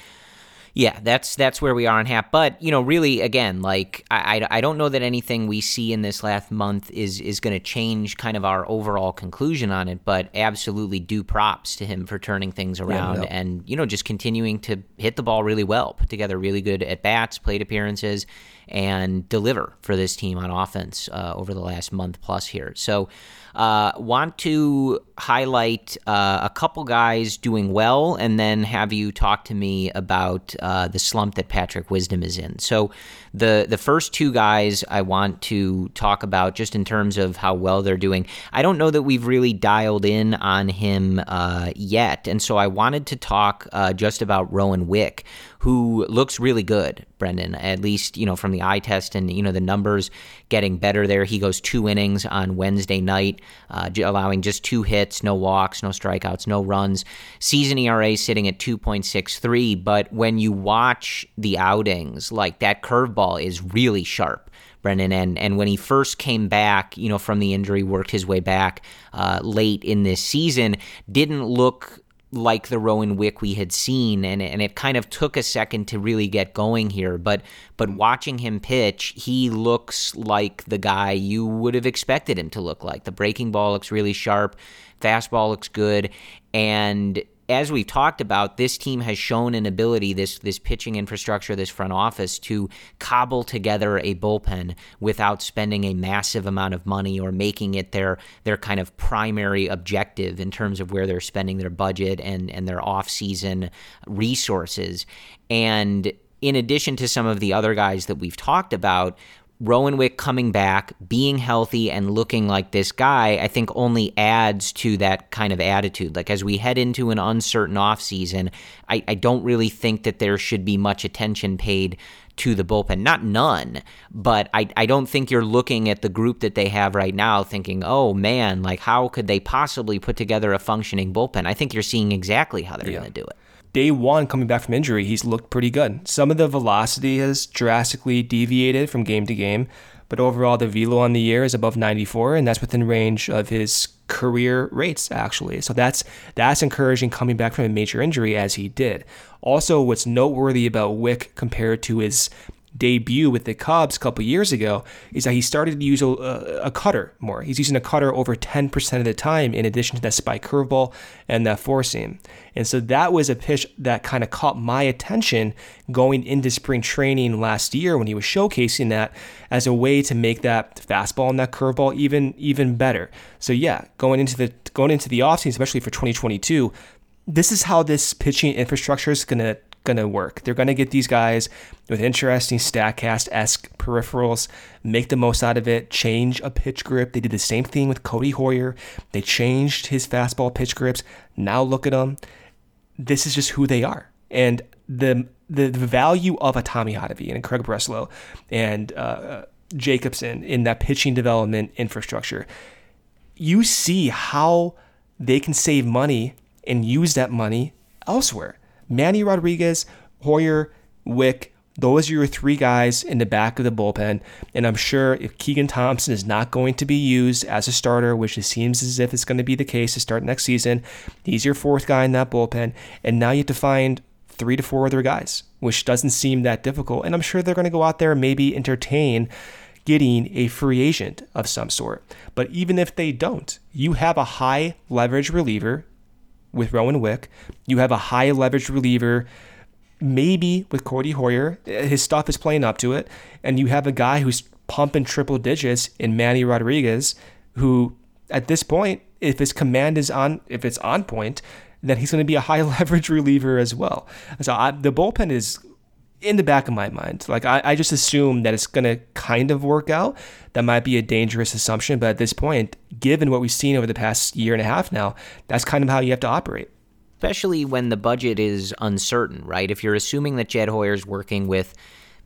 yeah, that's that's where we are on Happ. But you know, really, again, like I, I, I don't know that anything we see in this last month is is going to change kind of our overall conclusion on it. But absolutely, do props to him for turning things around yeah, and you know just continuing to hit the ball really well, put together really good at bats, plate appearances, and deliver for this team on offense uh, over the last month plus here. So. Uh, want to highlight uh, a couple guys doing well and then have you talk to me about uh, the slump that Patrick Wisdom is in. So, the, the first two guys I want to talk about just in terms of how well they're doing. I don't know that we've really dialed in on him uh, yet. And so, I wanted to talk uh, just about Rowan Wick who looks really good, Brendan, at least, you know, from the eye test and, you know, the numbers getting better there. He goes two innings on Wednesday night, uh, allowing just two hits, no walks, no strikeouts, no runs. Season ERA sitting at 2.63. But when you watch the outings, like that curveball is really sharp. Brendan. And and when he first came back, you know, from the injury, worked his way back uh, late in this season, didn't look like the Rowan Wick we had seen, and and it kind of took a second to really get going here. But but watching him pitch, he looks like the guy you would have expected him to look like. The breaking ball looks really sharp. Fastball looks good. And as we've talked about, this team has shown an ability, this this pitching infrastructure, this front office, to cobble together a bullpen without spending a massive amount of money or making it their their kind of primary objective in terms of where they're spending their budget and and their off season resources. And in addition to some of the other guys that we've talked about, Rowan Wick coming back, being healthy, and looking like this guy, I think only adds to that kind of attitude. Like as we head into an uncertain offseason, I, I don't really think that there should be much attention paid to the bullpen. Not none, but I, I don't think you're looking at the group that they have right now thinking, oh man, like how could they possibly put together a functioning bullpen? I think you're seeing exactly how they're yeah. going to do it day one coming back from injury, he's looked pretty good. Some of the velocity has drastically deviated from game to game, but overall the velo on the year is above 94, and that's within range of his career rates actually. So that's that's encouraging coming back from a major injury as he did. Also, what's noteworthy about Wick compared to his debut with the Cubs a couple years ago is that he started to use a, a, cutter more. He's using a cutter over 10% of the time, in addition to that spike curveball and that four seam. And so that was a pitch that kind of caught my attention going into spring training last year when he was showcasing that as a way to make that fastball and that curveball even even better. So yeah, going into the going into the offseason, especially for 2022, this is how this pitching infrastructure is going to going to work. They're going to get these guys with interesting StatCast esque peripherals, make the most out of it, change a pitch grip. They did the same thing with Codi Heuer. They changed his fastball pitch grips. Now look at them. This is just who they are. And the the, the value of a Tommy Hotovy and Craig Breslow and uh, uh, Jacobson in that pitching development infrastructure, you see how they can save money and use that money elsewhere. Manny Rodriguez, Heuer, Wick, those are your three guys in the back of the bullpen. And I'm sure if Keegan Thompson is not going to be used as a starter, which it seems as if it's going to be the case to start next season, he's your fourth guy in that bullpen. And now you have to find three to four other guys, which doesn't seem that difficult. And I'm sure they're going to go out there and maybe entertain getting a free agent of some sort. But even if they don't, you have a high leverage reliever with Rowan Wick. You have a high leverage reliever, maybe with Codi Heuer. His stuff is playing up to it. And you have a guy who's pumping triple digits in Manny Rodriguez, who at this point, if his command is on, if it's on point, then he's going to be a high leverage reliever as well. So I, the bullpen is in the back of my mind. Like I, I just assume that it's going to kind of work out. That might be a dangerous assumption, but at this point, given what we've seen over the past year and a half now, that's kind of how you have to operate. Especially when the budget is uncertain, right? If you're assuming that Jed Hoyer is working with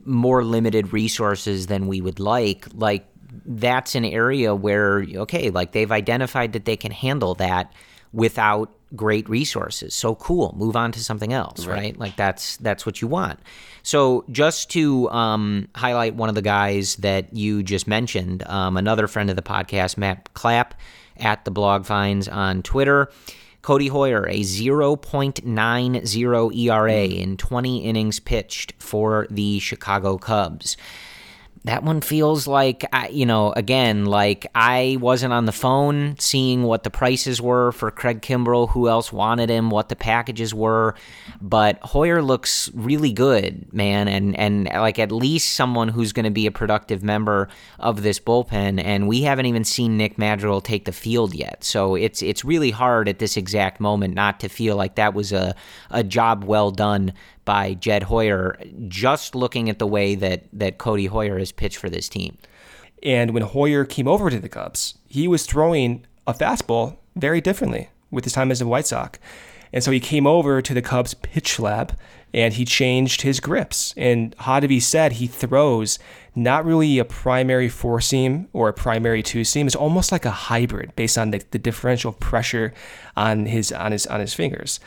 more limited resources than we would like, like that's an area where okay, like they've identified that they can handle that without great resources. So cool, move on to something else, right? right? Like that's that's what you want. So just to um, highlight one of the guys that you just mentioned, um, another friend of the podcast, Matt Clapp, at the Blog Finds on Twitter. Codi Heuer, a 0.90 ERA in 20 innings pitched for the Chicago Cubs that one feels like you know again like i wasn't on the phone seeing what the prices were for craig kimbrel who else wanted him what the packages were. But Heuer looks really good man and and like at least someone who's going to be a productive member of this bullpen and we haven't even seen nick madrigal take the field yet. So it's it's really hard at this exact moment not to feel like that was a, a job well done by Jed Hoyer, just looking at the way that that Codi Heuer has pitched for this team. And when Heuer came over to the Cubs, he was throwing a fastball very differently with his time as a White Sox. And so he came over to the Cubs pitch lab and he changed his grips. And Hotovy said he throws not really a primary four seam or a primary two seam. It's almost like a hybrid based on the, the differential pressure on his on his on his fingers.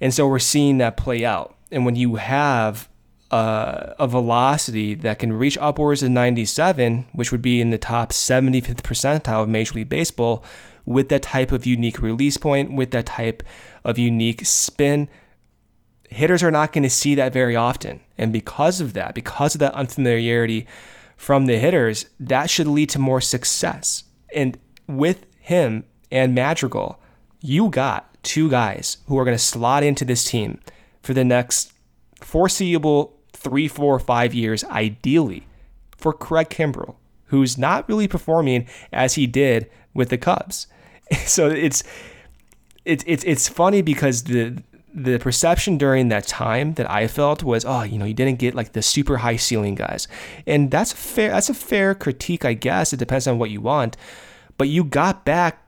And so we're seeing that play out. And when you have uh, a velocity that can reach upwards of 97, which would be in the top 75th percentile of Major League Baseball, with that type of unique release point, with that type of unique spin, hitters are not going to see that very often. And because of that, because of that unfamiliarity from the hitters, that should lead to more success. And with him and Madrigal, you got two guys who are going to slot into this team for the next foreseeable three, four, five years, ideally, for Craig Kimbrel, who's not really performing as he did with the Cubs. So it's it's it's it's funny because the the perception during that time that I felt was, oh, you know, you didn't get like the super high ceiling guys, and that's fair. That's a fair critique, I guess. It depends on what you want, but you got back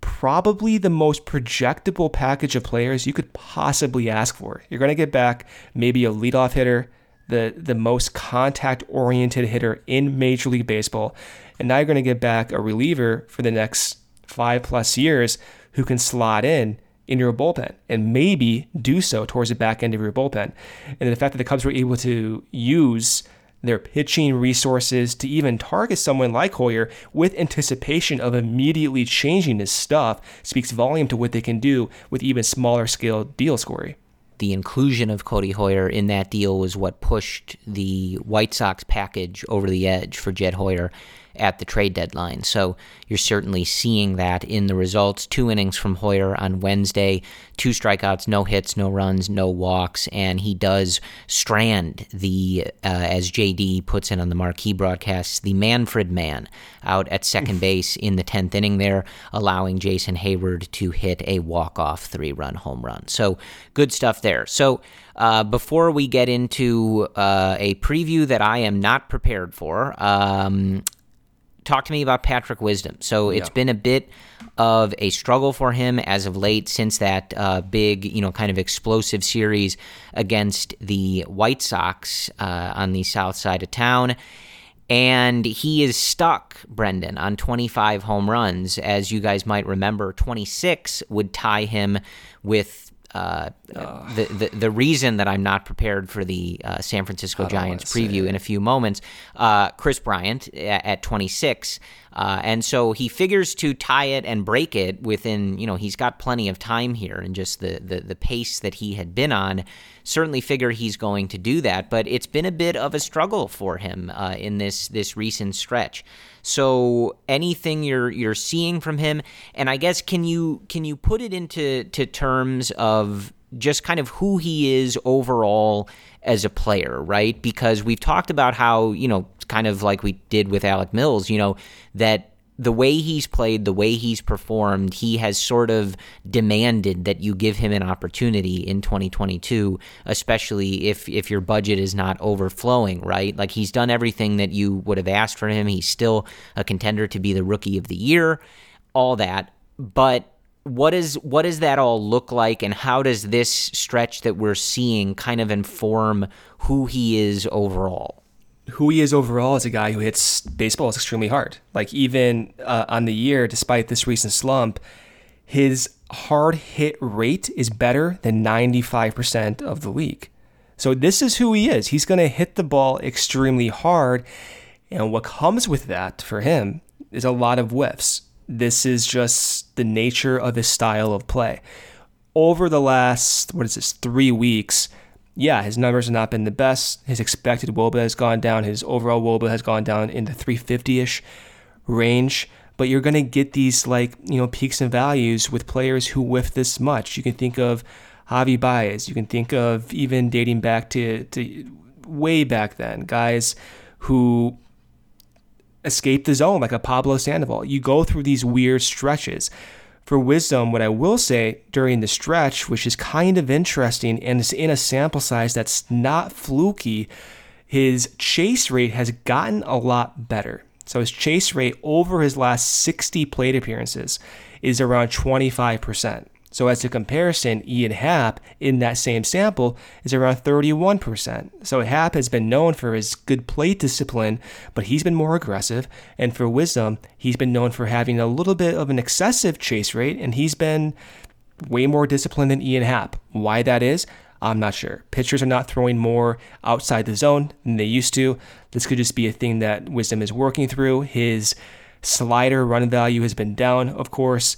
probably the most projectable package of players you could possibly ask for. You're going to get back maybe a leadoff hitter, the the most contact oriented hitter in Major League Baseball, and now you're going to get back a reliever for the next five plus years who can slot in in your bullpen and maybe do so towards the back end of your bullpen. And the fact that the Cubs were able to use their pitching resources to even target someone like Heuer with anticipation of immediately changing his stuff speaks volume to what they can do with even smaller scale deals, Corey the inclusion of Codi Heuer in that deal was what pushed the White Sox package over the edge for Jed Hoyer at the trade deadline. So you're certainly seeing that in the results. Two innings from Heuer on Wednesday, two strikeouts, no hits, no runs, no walks, and he does strand the, uh, as JD puts it on the marquee broadcast, the Manfred man out at second base in the 10th inning there, allowing Jason Heyward to hit a walk-off three-run home run. So good stuff there. So uh, before we get into uh, a preview that I am not prepared for, um, talk to me about Patrick Wisdom. So it's yeah. been a bit of a struggle for him as of late since that uh, big, you know, kind of explosive series against the White Sox uh, on the south side of town. And he is stuck, Brendan, on 25 home runs. As you guys might remember, 26 would tie him with uh, the, the the reason that I'm not prepared for the uh, San Francisco Giants preview in a few moments, uh, Kris Bryant at, at 26, uh, and so he figures to tie it and break it within. You know, he's got plenty of time here, and just the the, the pace that he had been on. Certainly, figure he's going to do that, but it's been a bit of a struggle for him uh, in this this recent stretch. So anything you're you're seeing from him, and I guess can you can you put it into to terms of just kind of who he is overall as a player, right? Because we've talked about how, you know, kind of like we did with Alec Mills, you know, that the way he's played, the way he's performed, he has sort of demanded that you give him an opportunity in 2022, especially if if your budget is not overflowing, right? Like he's done everything that you would have asked for him. He's still a contender to be the rookie of the year, all that. But what is what does that all look like and how does this stretch that we're seeing kind of inform who he is overall? Who he is overall as a guy who hits baseballs extremely hard. Like even uh, on the year, despite this recent slump, his hard hit rate is better than 95% of the league. So this is who he is. He's going to hit the ball extremely hard. And what comes with that for him is a lot of whiffs. This is just the nature of his style of play. Over the last, what is this, three weeks, yeah, his numbers have not been the best. His expected WOBA has gone down. His overall WOBA has gone down in the 350-ish range. But you're going to get these like you know peaks and values with players who whiff this much. You can think of Javi Baez. You can think of even dating back to, to way back then, guys who escape the zone like a Pablo Sandoval. You go through these weird stretches for wisdom, what I will say during the stretch, which is kind of interesting and is in a sample size that's not fluky, his chase rate has gotten a lot better. So his chase rate over his last 60 plate appearances is around 25%. So, as a comparison, Ian Happ in that same sample is around 31%. So, Happ has been known for his good plate discipline, but he's been more aggressive. And for Wisdom, he's been known for having a little bit of an excessive chase rate, and he's been way more disciplined than Ian Happ. Why that is, I'm not sure. Pitchers are not throwing more outside the zone than they used to. This could just be a thing that Wisdom is working through. His slider run value has been down, of course,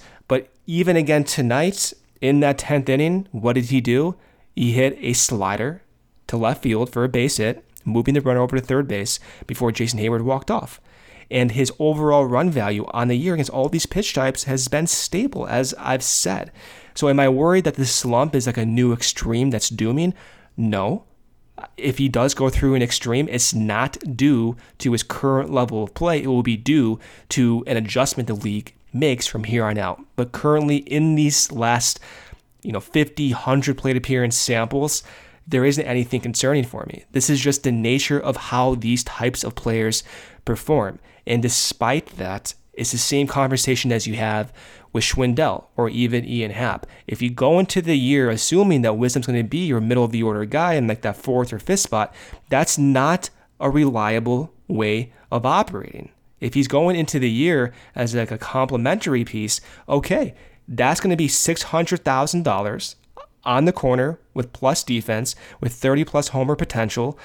even again tonight in that 10th inning, what did he do? He hit a slider to left field for a base hit, moving the runner over to third base before Jason Heyward walked off. And his overall run value on the year against all these pitch types has been stable, as I've said. So, am I worried that this slump is like a new extreme that's dooming? No. If he does go through an extreme, it's not due to his current level of play. It will be due to an adjustment the league makes from here on out. But currently, in these last, you know, 50, 100 plate appearance samples, there isn't anything concerning for me. This is just the nature of how these types of players perform. And despite that, it's the same conversation as you have with Schwindel or even Ian Happ. If you go into the year assuming that Wisdom's going to be your middle of the order guy in like that fourth or fifth spot, that's not a reliable way of operating. If he's going into the year as like a complementary piece, okay, that's going to be $600,000 on the corner with plus defense, with 30 plus homer potential.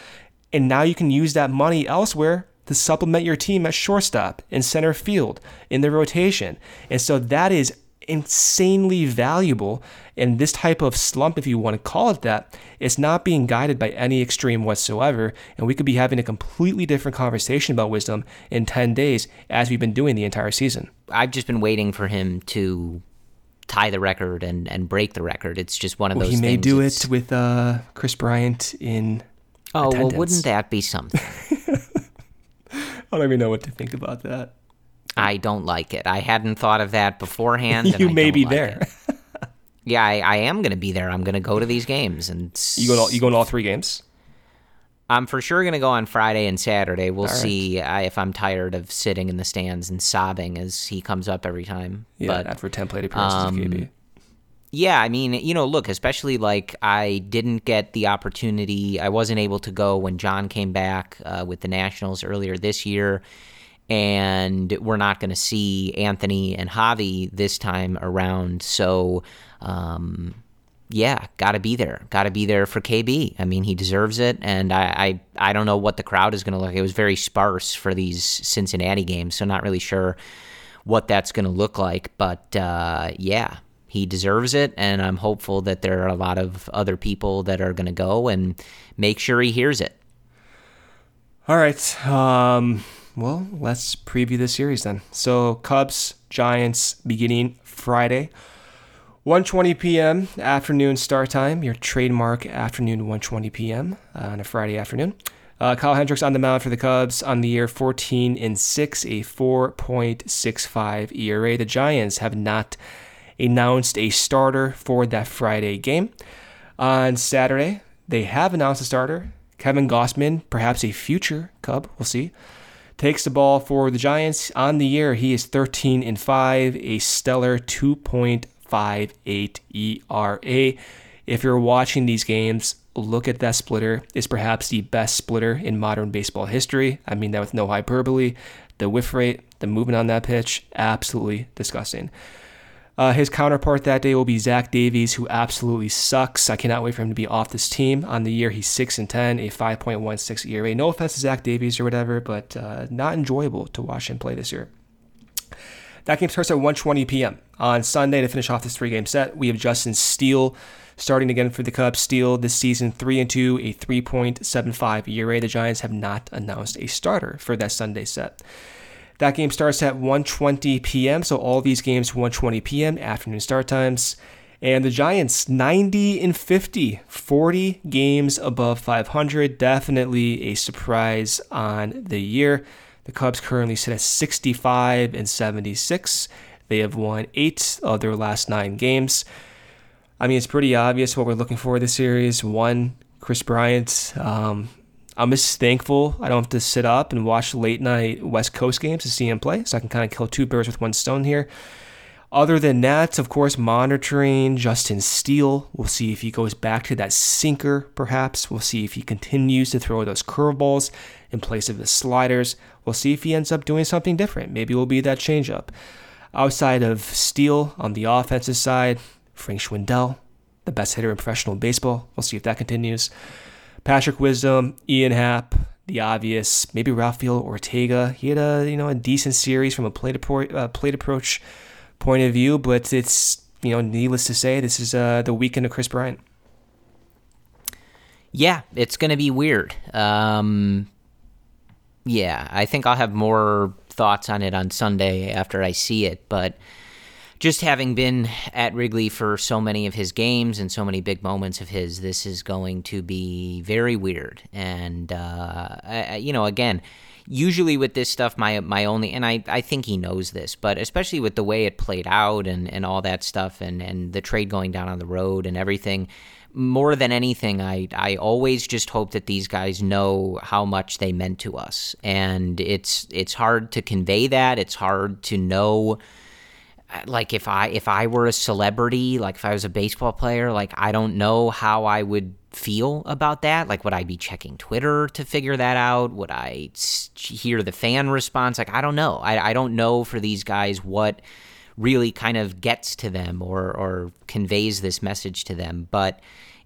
And now you can use that money elsewhere to supplement your team at shortstop, in center field, in the rotation. And so that is insanely valuable. And this type of slump, if you want to call it that, it's not being guided by any extreme whatsoever. And we could be having a completely different conversation about wisdom in 10 days as we've been doing the entire season. I've just been waiting for him to tie the record and, and break the record. It's just one of well, those. He may do it's, it with uh, Kris Bryant in. Oh attendance. well, wouldn't that be something? I don't even know what to think about that. I don't like it. I hadn't thought of that beforehand. you may be like there. yeah, I, I am going to be there. I'm going to go to these games, and you go. To, you go to all three games. I'm for sure going to go on Friday and Saturday. We'll see uh, if I'm tired of sitting in the stands and sobbing as he comes up every time. Yeah, but, after ten plate appearances um, KB. Yeah, I mean, you know, look, especially like I didn't get the opportunity. I wasn't able to go when Jon came back uh, with the Nationals earlier this year. And we're not going to see Anthony and Javi this time around. So, um, yeah, got to be there. Got to be there for KB. I mean, he deserves it. And I, I, I don't know what the crowd is going to look. Like. It was very sparse for these Cincinnati games, so not really sure what that's going to look like. But uh, yeah, he deserves it, and I'm hopeful that there are a lot of other people that are going to go and make sure he hears it. All right. Um, well, let's preview the series then. So, Cubs, Giants, beginning Friday. 1:20 p.m. afternoon start time. Your trademark afternoon 1:20 p.m. On a Friday afternoon. Uh, Kyle Hendricks on the mound for the Cubs on the year 14 and 6, a 4.65 ERA. The Giants have not announced a starter for that Friday game. On Saturday, they have announced a starter. Kevin Gausman, perhaps a future Cub, we'll see, takes the ball for the Giants. On the year, he is 13 and 5, a stellar 2.58 ERA. If you're watching these games, look at that splitter. It's perhaps the best splitter in modern baseball history. I mean that with no hyperbole. The whiff rate, the movement on that pitch, absolutely disgusting. Uh, his counterpart that day will be Zach Davies, who absolutely sucks. I cannot wait for him to be off this team. On the year, he's 6 and 10, a 5.16 ERA. No offense to Zach Davies or whatever, but uh, not enjoyable to watch him play this year. That game starts at 1:20 p.m. on Sunday to finish off this three-game set. We have Justin Steele starting again for the Cubs. Steele this season 3 and 2, a 3.75 ERA. The Giants have not announced a starter for that Sunday set. That game starts at 1:20 p.m. So all these games 1:20 p.m. afternoon start times. And the Giants 90 and 50, 40 games above 500. Definitely a surprise on the year. The Cubs currently sit at 65 and 76. They have won eight of their last nine games. I mean, it's pretty obvious what we're looking for this series. One, Kris Bryant. Um, I'm just thankful I don't have to sit up and watch late night West Coast games to see him play, so I can kind of kill two birds with one stone here. Other than that, of course, monitoring Justin Steele. We'll see if he goes back to that sinker, perhaps. We'll see if he continues to throw those curveballs in place of the sliders. We'll see if he ends up doing something different. Maybe it will be that changeup. Outside of Steele on the offensive side, Frank Schwindel, the best hitter in professional baseball. We'll see if that continues. Patrick Wisdom, Ian Happ, the obvious, maybe Rafael Ortega. He had a you know a decent series from a plate, appro- uh, plate approach point of view, but it's you know needless to say, this is uh, the weekend of Kris Bryant. Yeah, it's going to be weird. Um, yeah, I think I'll have more thoughts on it on Sunday after I see it, but just having been at Wrigley for so many of his games and so many big moments of his, this is going to be very weird. And uh, I, you know, again, usually with this stuff, my my only and I, I think he knows this, but especially with the way it played out and, and all that stuff and, and the trade going down on the road and everything, more than anything, I I always just hope that these guys know how much they meant to us, and it's it's hard to convey that. It's hard to know like if I if I were a celebrity, like if I was a baseball player, like I don't know how I would feel about that. Like would I be checking Twitter to figure that out? Would I hear the fan response? Like I don't know. I I don't know for these guys what really kind of gets to them or or conveys this message to them, but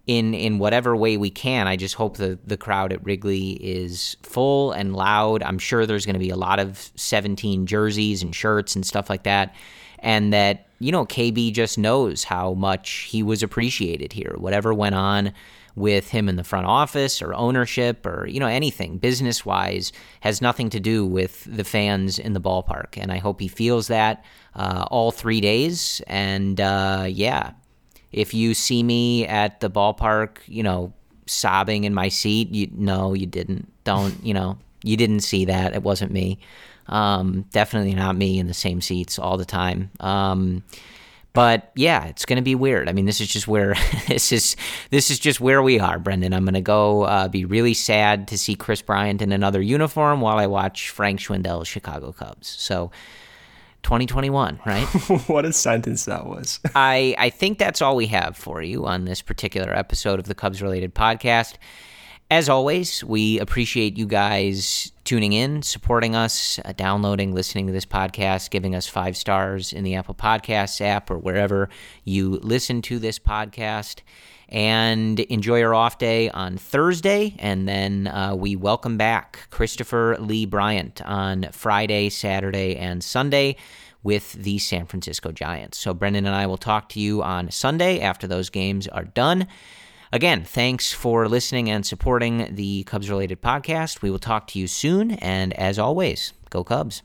in in whatever way we can. I just hope the the crowd at Wrigley is full and loud. I'm sure there's going to be a lot of 17 jerseys and shirts and stuff like that and that you know KB just knows how much he was appreciated here. Whatever went on with him in the front office or ownership or you know anything business wise has nothing to do with the fans in the ballpark, and I hope he feels that uh, all three days. And uh, yeah, if you see me at the ballpark, you know sobbing in my seat, you no, you didn't. Don't you know? You didn't see that. It wasn't me. Um, definitely not me in the same seats all the time. Um, but yeah, it's going to be weird. I mean, this is just where this is this is just where we are, Brendan. I'm going to go uh, be really sad to see Kris Bryant in another uniform while I watch Frank Schwindel's Chicago Cubs. So 2021, right? what a sentence that was. I I think that's all we have for you on this particular episode of the Cubs related podcast. As always, we appreciate you guys tuning in, supporting us, uh, downloading, listening to this podcast, giving us five stars in the Apple Podcasts app or wherever you listen to this podcast. And enjoy your off day on Thursday. And then uh, we welcome back Christopher Lee Bryant on Friday, Saturday, and Sunday with the San Francisco Giants. So Brendan and I will talk to you on Sunday after those games are done. Again, thanks for listening and supporting the Cubs related podcast. We will talk to you soon. And as always, go Cubs.